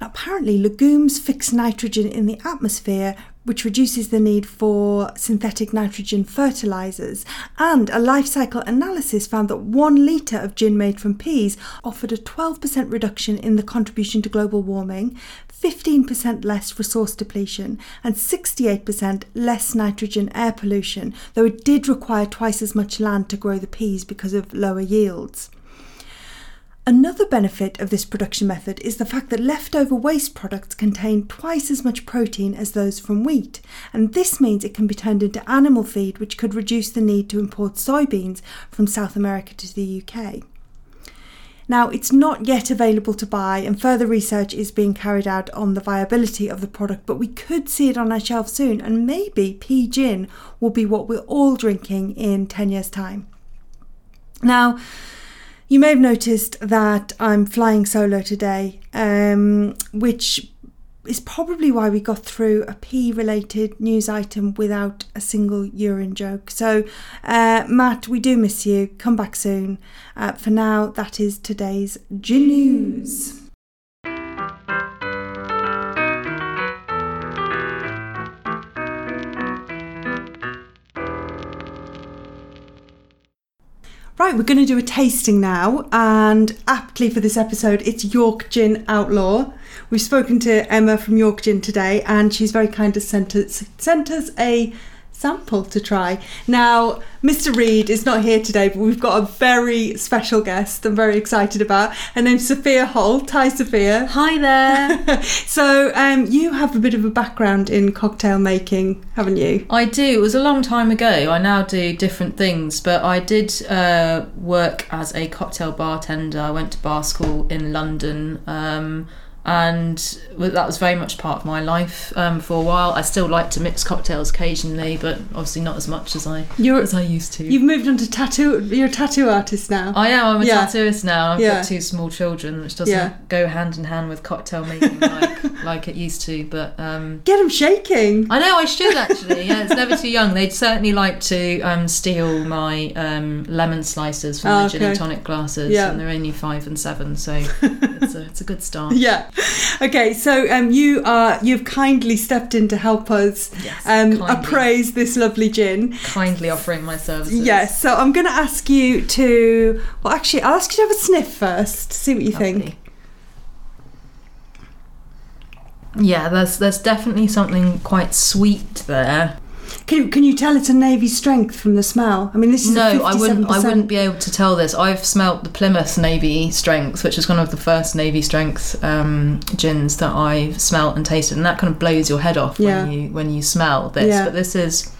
Apparently, legumes fix nitrogen in the atmosphere, which reduces the need for synthetic nitrogen fertilizers. And a life cycle analysis found that one litre of gin made from peas offered a 12% reduction in the contribution to global warming, 15% less resource depletion, and 68% less nitrogen air pollution, though it did require twice as much land to grow the peas because of lower yields. Another benefit of this production method is the fact that leftover waste products contain twice as much protein as those from wheat, and this means it can be turned into animal feed, which could reduce the need to import soybeans from South America to the UK. Now, it's not yet available to buy, and further research is being carried out on the viability of the product, but we could see it on our shelf soon, and maybe pea gin will be what we're all drinking in 10 years' time. Now, you may have noticed that I'm flying solo today, um, which is probably why we got through a pea related news item without a single urine joke. So, uh, Matt, we do miss you. Come back soon. Uh, for now, that is today's gin news. Right, we're going to do a tasting now, and aptly for this episode, it's York Gin Outlaw. We've spoken to Emma from York Gin today, and she's very kind to sent us, sent us a sample to try. Now, Mr. Reed is not here today, but we've got a very special guest I'm very excited about. Her name's Sophia Holt. Hi, Sophia. Hi there. so, um, you have a bit of a background in cocktail making, haven't you? I do. It was a long time ago. I now do different things, but I did uh, work as a cocktail bartender. I went to bar school in London. Um, and that was very much part of my life um, for a while. I still like to mix cocktails occasionally, but obviously not as much as I You're- as I used to. You've moved on to tattoo. You're a tattoo artist now. I am. I'm a Yeah. tattooist now. I've Yeah. got two small children, which doesn't Yeah. go hand in hand with cocktail making like like it used to. But um, Get them shaking. I know I should actually. Yeah, it's never too young. They'd certainly like to um, steal my um, lemon slices from Oh, the gin and tonic glasses, Yeah. and they're only five and seven, so it's a, it's a good start. Yeah. Okay. So um, you are you've kindly stepped in to help us Yes, um, appraise this lovely gin. Kindly offering my services. Yes. So I'm going to ask you to. Well, actually, I'll ask you to have a sniff first. See what you think. Yeah, there's there's definitely something quite sweet there. Can, can you tell it's a navy strength from the smell? I mean, this is No, I wouldn't. I 57%. wouldn't be able to tell this. I've smelt the Plymouth Navy Strength, which is one of the first Navy Strength um, gins that I've smelt and tasted, and that kind of blows your head off Yeah. when you when you smell this. Yeah. But this is,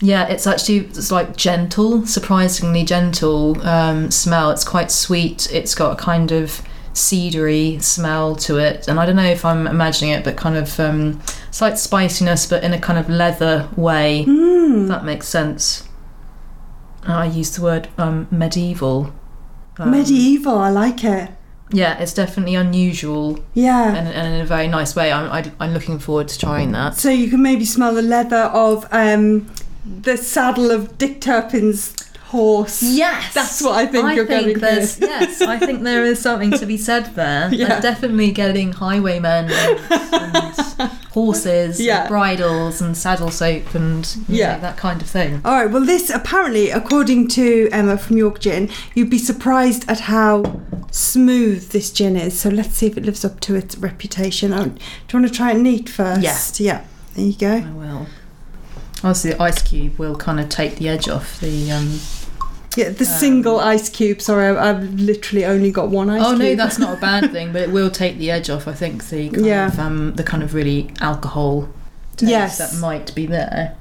yeah, it's actually it's like gentle, surprisingly gentle um, smell. It's quite sweet. It's got a kind of cedary smell to it, and I don't know if I'm imagining it, but kind of um, slight spiciness, but in a kind of leather way. Mm. That makes sense. I use the word um, medieval. Um, Medieval. I like it. Yeah, it's definitely unusual Yeah. and, and in a very nice way. I'm, I, I'm looking forward to trying that. So you can maybe smell the leather of um, the saddle of Dick Turpin's horse. Yes, That's what I think you're think getting here. Yes, I think there is something to be said there. Yeah. They're definitely getting highwaymen and, and horses, Yeah. and bridles, and saddle soap, and Yeah. know, that kind of thing. All right. Well, this apparently, according to Emma from York Gin, you'd be surprised at how smooth this gin is. So let's see if it lives up to its reputation. Oh, do you want to try it neat first? Yeah. Yeah. There you go. I will. Obviously, the ice cube will kind of take the edge off the. Um, Yeah, the single ice cube. Sorry, I've, I've literally only got one ice cube. oh cube. no, that's not a bad thing, but it will take the edge off. I think the kind Yeah. of um, the kind of really alcohol taste Yes. that might be there.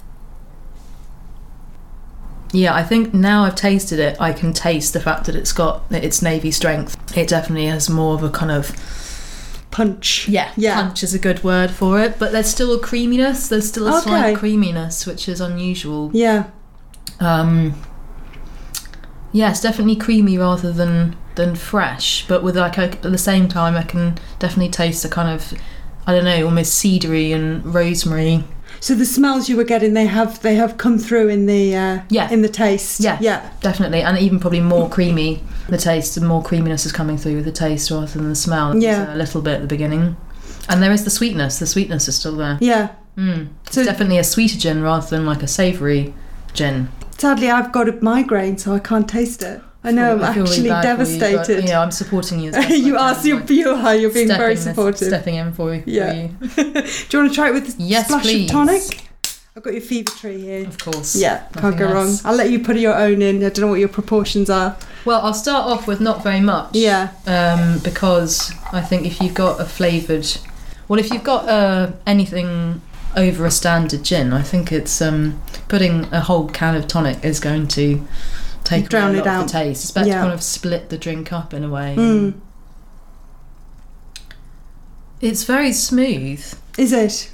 Yeah, I think now I've tasted it, I can taste the fact that it's got it's navy strength. It definitely has more of a kind of Punch. yeah, Yeah. punch is a good word for it, but there's still a creaminess. There's still a Okay. slight creaminess, which is unusual. Yeah. Um, yeah, it's definitely creamy rather than than fresh, but with like a, at the same time, I can definitely taste the kind of I don't know, almost cedary and rosemary. So the smells you were getting, they have they have come through in the uh, Yeah. in the taste. Yeah. Yeah. Definitely, and even probably more creamy. The taste and more creaminess is coming through with the taste rather than the smell. Yeah. a little bit at the beginning, and there is the sweetness. The sweetness is still there. Yeah. Mm. It's So- definitely a sweeter gin rather than like a savoury gin. Sadly, I've got a migraine, so I can't taste it. I know I'm I really actually for you, but, devastated. yeah, I'm supporting you. You are, so like, you are. You're being very stepping this- supportive. stepping in for, you- for Yeah. you. Do you want to try it with a Yes, splash please. of tonic? I've got your fever tree here. Of course. Yeah, can't Nothing go wrong. I'll let you put your own in. I don't know what your proportions are. Well, I'll start off with not very much. Yeah. Um, because I think if you've got a flavoured, well, if you've got uh, anything over a standard gin, I think it's um, putting a whole can of tonic is going to take Drown it lot of out. the taste. It's better Yeah. to kind of split the drink up in a way. Mm. It's very smooth, Is it?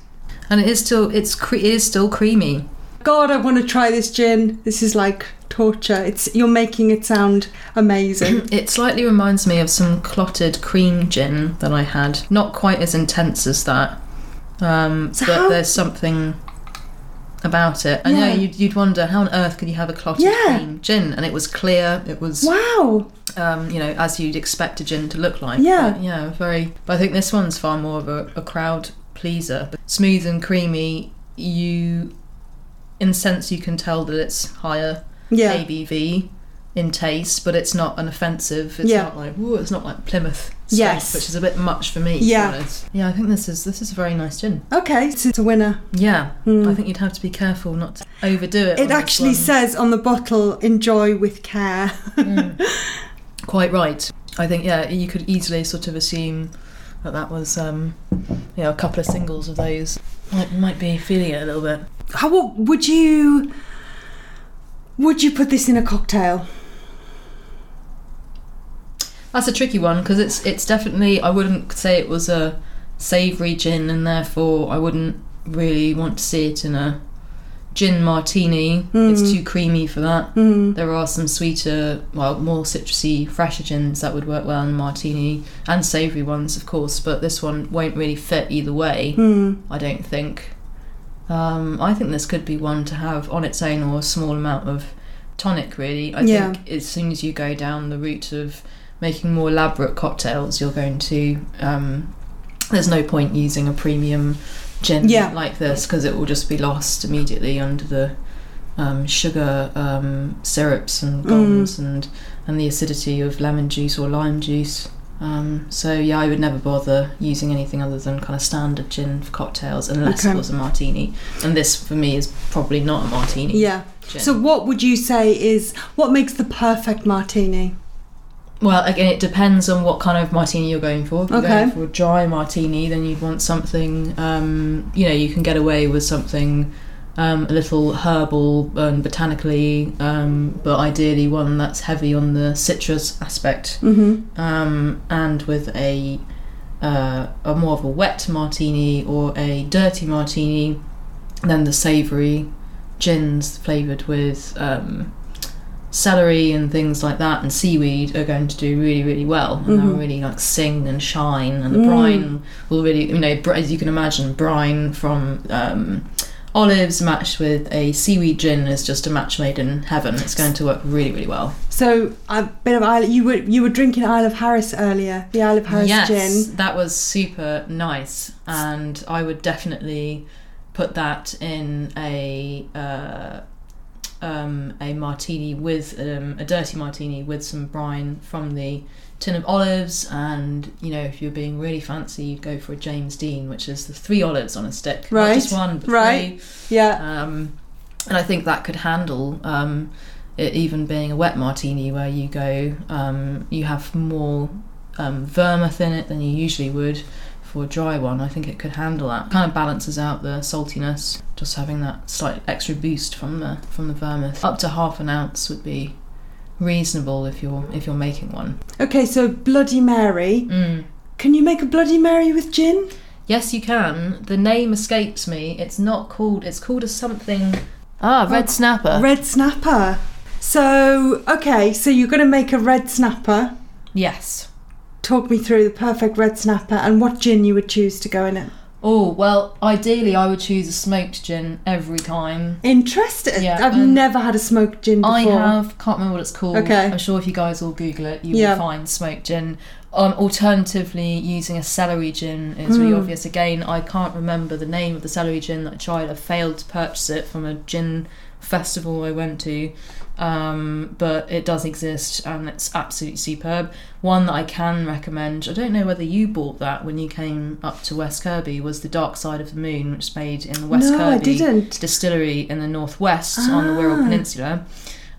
and it is still it's cre- it is still creamy. God, I want to try this gin. This is like torture. It's you're making it sound amazing. It slightly reminds me of some clotted cream gin that I had. Not quite as intense as that, um, So but how- there's something about it. I know Yeah. you'd, you'd wonder how on earth could you have a clotted Yeah. cream gin, and it was clear. It was, wow. um, you know, as you'd expect a gin to look like. Yeah. But, yeah, very. But I think this one's far more of a, a crowd pleaser. Smooth and creamy. You, in a sense, you can tell that it's higher Yeah. ABV in taste, but it's not an offensive. It's Yeah. not like ooh, it's not like Plymouth, Yes. which is a bit much for me. Yeah. yeah. I think this is this is a very nice gin. Okay, so it's a winner. Yeah, Hmm. I think you'd have to be careful not to overdo it. It actually says on the bottle, "Enjoy with care." Mm. quite right. I think yeah, you could easily sort of assume that that was um, you know a couple of singles of those. Might might be feeling it a little bit. How would you would you put this in a cocktail? That's a tricky one because it's it's definitely I wouldn't say it was a savoury gin and therefore I wouldn't really want to see it in a gin martini. It's too creamy for that. Mm. There are some sweeter, well, more citrusy, fresher gins that would work well in a martini and savoury ones, of course, but this one won't really fit either way. Mm. I don't think. Um, I think this could be one to have on its own or a small amount of tonic, really. I Yeah. think as soon as you go down the route of making more elaborate cocktails, you're going to. Um, there's no point using a premium gin Yeah. like this because it will just be lost immediately under the um, sugar um, syrups and gums and, and the acidity of lemon juice or lime juice. Um, so yeah, I would never bother using anything other than kind of standard gin for cocktails unless Okay. it was a martini. And this for me is probably not a martini. Yeah. gin. So what would you say is what makes the perfect martini? Well, again, it depends on what kind of martini you're going for. If you're Okay. going for a dry martini, then you'd want something, um, you know, you can get away with something um, a little herbal and botanically, um, but ideally one that's heavy on the citrus aspect. Mm-hmm. Um, and with a, uh, a more of a wet martini or a dirty martini, then the savoury gins flavoured with um, celery and things like that and seaweed are going to do really really well and they'll Mhm. really like sing and shine and the Mm. brine will really you know as you can imagine brine from um, olives matched with a seaweed gin is just a match made in heaven it's going to work really really well So a bit of Isle. You were you were drinking Isle of Harris earlier. The Isle of Harris yes, gin. that was super nice, and I would definitely put that in a uh, um, a martini with um, a dirty martini with some brine from the tin of olives, and you know if you're being really fancy, you'd go for a James Dean, which is the three olives on a stick, Right, not just one, but right. three. Yeah. Um, and I think that could handle um, it even being a wet martini where you go, um, you have more um, vermouth in it than you usually would for a dry one, I think it could handle that. Kind of balances out the saltiness, just having that slight extra boost from the from the vermouth. Up to half an ounce would be reasonable if you're if you're making one. Okay, so Bloody Mary. Mm. Can you make a Bloody Mary with gin? Yes, you can. The name escapes me. It's not called. It's called a something. Ah, red snapper. Red snapper. So, okay, so you're going to make a red snapper. Yes. Talk me through the perfect red snapper and what gin you would choose to go in it. Oh well, ideally I would choose a smoked gin every time. Interesting. Yeah, I've never had a smoked gin before. I have can't remember what it's called. Okay. I'm sure if you guys all Google it, you Yeah. will find smoked gin. Um, alternatively, using a celery gin is really Mm. obvious. Again, I can't remember the name of the celery gin that I tried. I failed to purchase it from a gin festival I went to, um, but it does exist and it's absolutely superb. One that I can recommend. I don't know whether you bought that when you came up to West Kirby. Was the Dark Side of the Moon, which is made in the West no, Kirby distillery in the northwest on the Wirral Ah. Peninsula.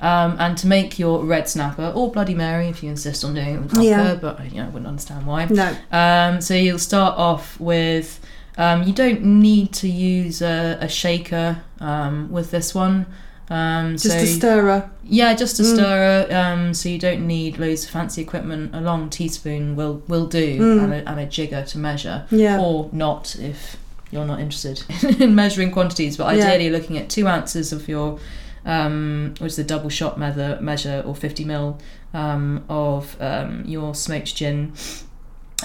Um, and to make your red snapper or Bloody Mary, if you insist on doing it with vodka, Yeah. but you know, I wouldn't understand why. No. Um, so you'll start off with. Um, you don't need to use a, a shaker um, with this one. Um, Just so a stirrer. yeah, just a Mm. stirrer. Um, so you don't need loads of fancy equipment. A long teaspoon will will do, Mm. and, a, and a jigger to measure Yeah. or not if you're not interested in measuring quantities. But ideally, Yeah. looking at two ounces of your, um, which is the double shot measure, measure or 50 mil um, of um, your smoked gin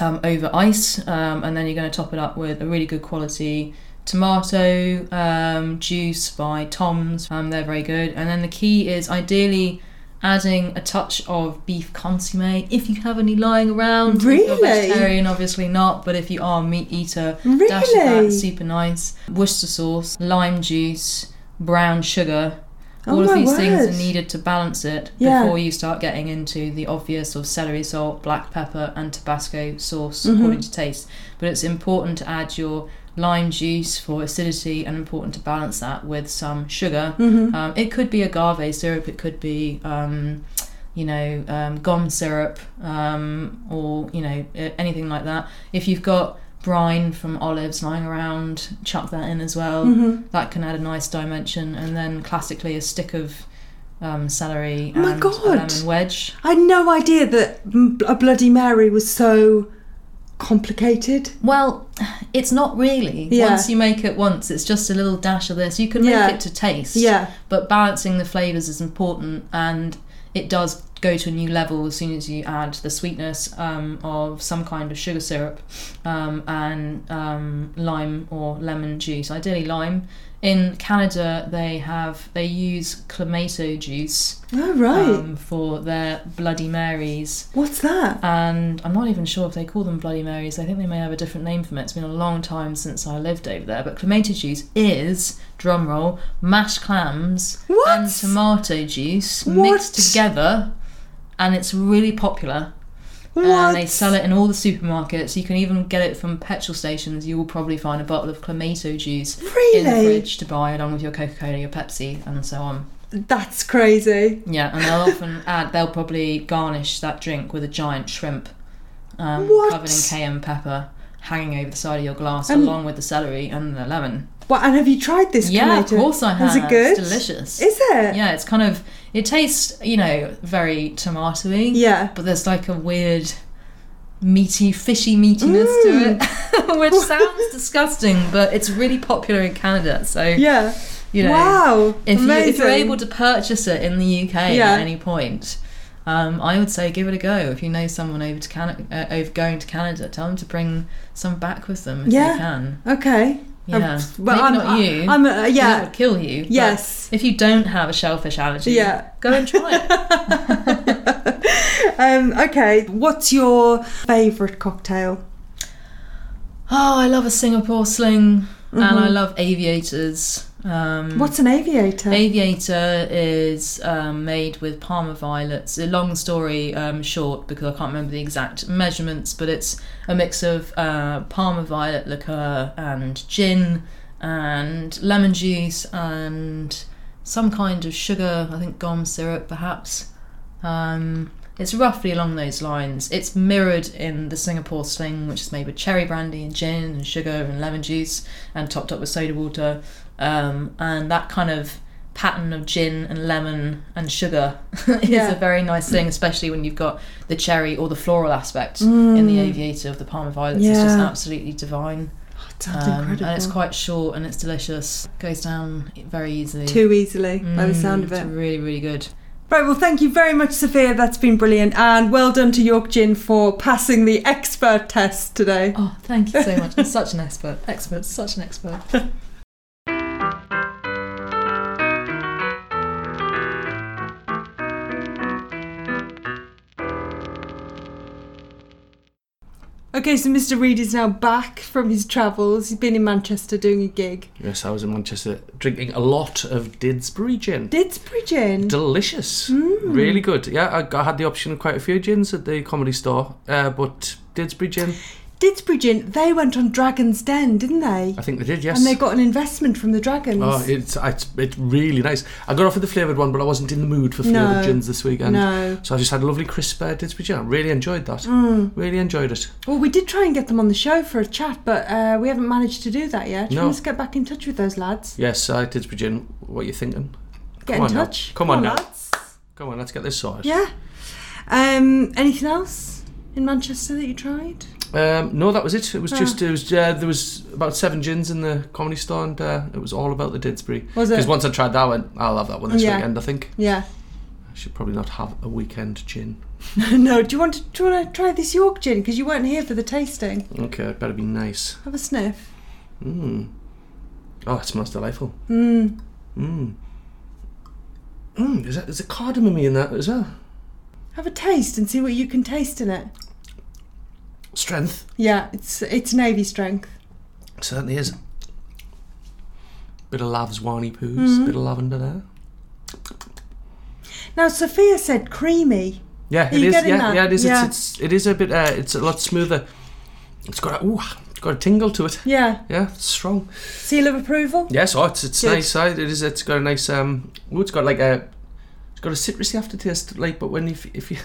um, over ice, um, and then you're going to top it up with a really good quality tomato um, juice by Tom's. Um, they're very good. And then the key is ideally adding a touch of beef consomme if you have any lying around. If Really? you're vegetarian, obviously not, but if you are a meat eater, really? dash of that, super nice. Worcester sauce, lime juice, brown sugar. Oh All of my these things are needed to balance it Yeah. before you start getting into the obvious of celery salt, black pepper, and Tabasco sauce Mhm. according to taste. But it's important to add your lime juice for acidity and important to balance that with some sugar. Mhm. Um, it could be agave syrup, it could be, um, you know, um, gum syrup, um, or, you know, anything like that. If you've got brine from olives lying around, chuck that in as well. Mhm. That can add a nice dimension. And then classically, a stick of um, celery Oh my and God. a lemon wedge. I had no idea that a Bloody Mary was so complicated. Well, it's not really. Yeah. Once you make it once, it's just a little dash of this. You can make Yeah. it to taste. Yeah. but balancing the flavors is important and it does go to a new level as soon as you add the sweetness um, of some kind of sugar syrup um, and um, lime or lemon juice ideally lime in canada they have they use clamato juice Oh, right. um, for their bloody marys What's that? and I'm not even sure if they call them Bloody Marys. I think they may have a different name for it. It's been a long time since I lived over there. But clamato juice is, drumroll, mashed clams What? and tomato juice What? mixed together, and it's really popular. And they sell it in all the supermarkets. You can even get it from petrol stations. You will probably find a bottle of clamato juice in the fridge to buy along with your Coca Cola, your Pepsi, and so on. That's crazy. Yeah, and they'll often add, they'll probably garnish that drink with a giant shrimp um, covered in cayenne pepper hanging over the side of your glass along with the celery and the lemon. What? And have you tried this? yeah, of tomato? course I have. Is it good? It's delicious. Is it? Yeah, it's kind of, it tastes, you know, very tomatoey, Yeah. but there's like a weird meaty, fishy meatiness to it, which sounds disgusting, but it's really popular in Canada. So, Yeah. you know, wow. if, you, Amazing. you're able to purchase it in the UK Yeah. at any point, um, I would say give it a go. If you know someone over to Canada, uh, over going to Canada, tell them to bring some back with them if Yeah. you can. Okay. Yeah, well, I'm, not you. I'm, That yeah. would kill you. Yes. If you don't have a shellfish allergy, Yeah. go and try it. um, okay. What's your favourite cocktail? Oh, I love a Singapore sling, and Mhm. I love aviators. Um, What's an aviator? Aviator is um, made with Parma violets. A long story um, short because I can't remember the exact measurements, but it's a mix of uh, Parma violet liqueur and gin and lemon juice and some kind of sugar. I think gum syrup, perhaps. Um, It's roughly along those lines. It's mirrored in the Singapore Sling, which is made with cherry brandy and gin and sugar and lemon juice and topped up with soda water. Um, and that kind of pattern of gin and lemon and sugar is Yeah. a very nice thing, especially when you've got the cherry or the floral aspect in the aviator of the Parma Violets. It's just Mm. Absolutely divine. Um, and it's quite short and it's delicious. Goes down very easily. too easily by the sound of Mm, it. It's really, really good. Right, well, thank you very much, Sophia. That's been brilliant. And well done to York Gin for passing the expert test today. Oh, thank you so much. I'm such an expert. Expert, such an expert. Okay, so Mr. Reed is now back from his travels. He's been in Manchester doing a gig. Yes, I was in Manchester drinking a lot of Didsbury gin. Didsbury Gin. Delicious, Mm. really good. Yeah, I, I had the option of quite a few gins at the comedy store, uh, but Didsbury gin, Didsbury Gin, they went on Dragon's Den, didn't they? I think they did. Yes, And they got an investment from the Dragons. Oh, it's, it's it's really nice. I got off with the flavoured one, but I wasn't in the mood for flavoured No. gins this weekend. no. So I just had a lovely crisp uh, Didsbury gin. I really enjoyed that. Mm. Really enjoyed it. Well, we did try and get them on the show for a chat, but uh, we haven't managed to do that yet. No. Let's get back in touch with those lads. Yes, uh, Didsbury gin. What are you thinking? Get Come in touch. Come on now. lads. Come on, let's get this sorted. Yeah. Um, anything else in Manchester that you tried? Um, no, that was it. It was Ah. just it was uh, there was about seven gins in the comedy store, and uh, it was all about the Didsbury. Was it? Because once I tried that one, I'll have that one this Yeah. weekend. I think Yeah. I should probably not have a weekend gin. no. Do you want to do you want to try this York gin? Because you weren't here for the tasting. Okay, it better be nice. Have a sniff. Mmm. Oh, it smells delightful. Mm. Mmm. Mmm. Is that is there cardamom in that as well? Have a taste and see what you can taste in it. Strength Yeah, it's it's navy strength. certainly is. Bit of lav's wani poos, Mm-hmm. bit of lavender there. Now Sophia said creamy. Yeah, Are it you is. Yeah, that? yeah, it is. Yeah. It's, it's it is a bit. Uh, it's a lot smoother. It's got a ooh, it's got a tingle to it. Yeah. Yeah, it's strong. Seal of approval. Yes, oh, it's it's Good. nice. uh, It is. It's got a nice. Um, ooh, it's got like a. It's got a citrusy aftertaste. Like, but when if if you,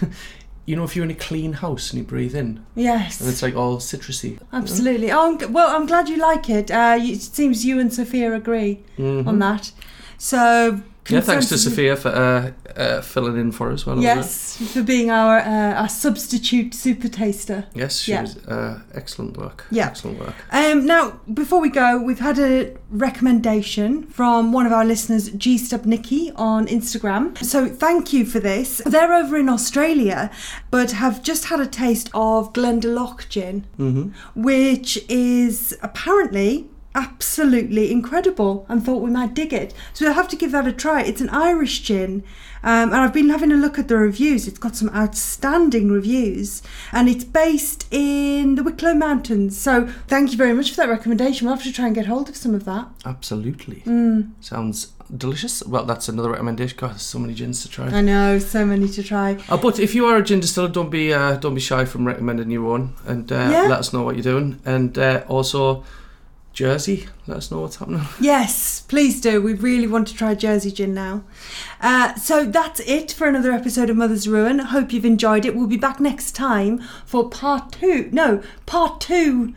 you know, if you're in a clean house and you breathe in, Yes. and it's like all citrusy. Absolutely. Oh, I'm, g- well, I'm glad you like it. Uh, you, it seems you and Sophia agree Mhm. on that. So. Yeah, thanks to Sophia for uh, uh, filling in for us. Well, Yes, for being our uh, our substitute super taster. Yes, she Yeah. was uh, excellent work. Yeah. Excellent work. Um, now, before we go, we've had a recommendation from one of our listeners, G Stub Nikki, on Instagram. So thank you for this. They're over in Australia, but have just had a taste of Glendalough gin, Mm-hmm. which is apparently absolutely incredible and thought we might dig it. So we'll have to give that a try. It's an Irish gin. Um, and I've been having a look at the reviews. It's got some outstanding reviews, and it's based in the Wicklow Mountains. So, thank you very much for that recommendation. We'll have to try and get hold of some of that. Absolutely. Mm. Sounds delicious. Well, that's another recommendation. God, there's so many gins to try. I know, so many to try. Uh, but if you are a gin distiller, don't be uh, don't be shy from recommending your own, and uh, Yeah. let us know what you're doing. And uh, also, Jersey, let us know what's happening. Yes, please do. We really want to try Jersey Gin now. Uh, so that's it for another episode of Mother's Ruin. Hope you've enjoyed it. We'll be back next time for part two. No, part two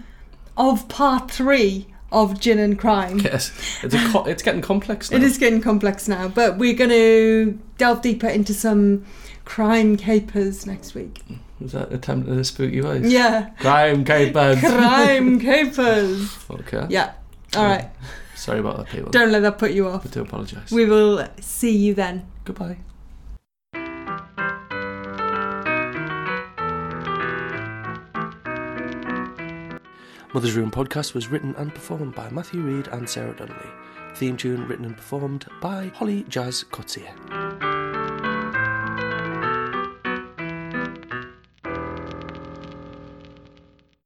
of part three of Gin and Crime. Yes, it's a co- it's getting complex. Now. It is getting complex now, but we're going to delve deeper into some crime capers next week. Was that attempt at a spooky voice? Yeah, Crime capers. crime capers. Okay. Yeah. All right. Sorry about that, people. Don't let that put you off. I do apologise. We will see you then. Goodbye. Mother's Ruin podcast was written and performed by Matthew Reed and Sarah Donnelly. Theme tune written and performed by Holly Jazz Coetzee.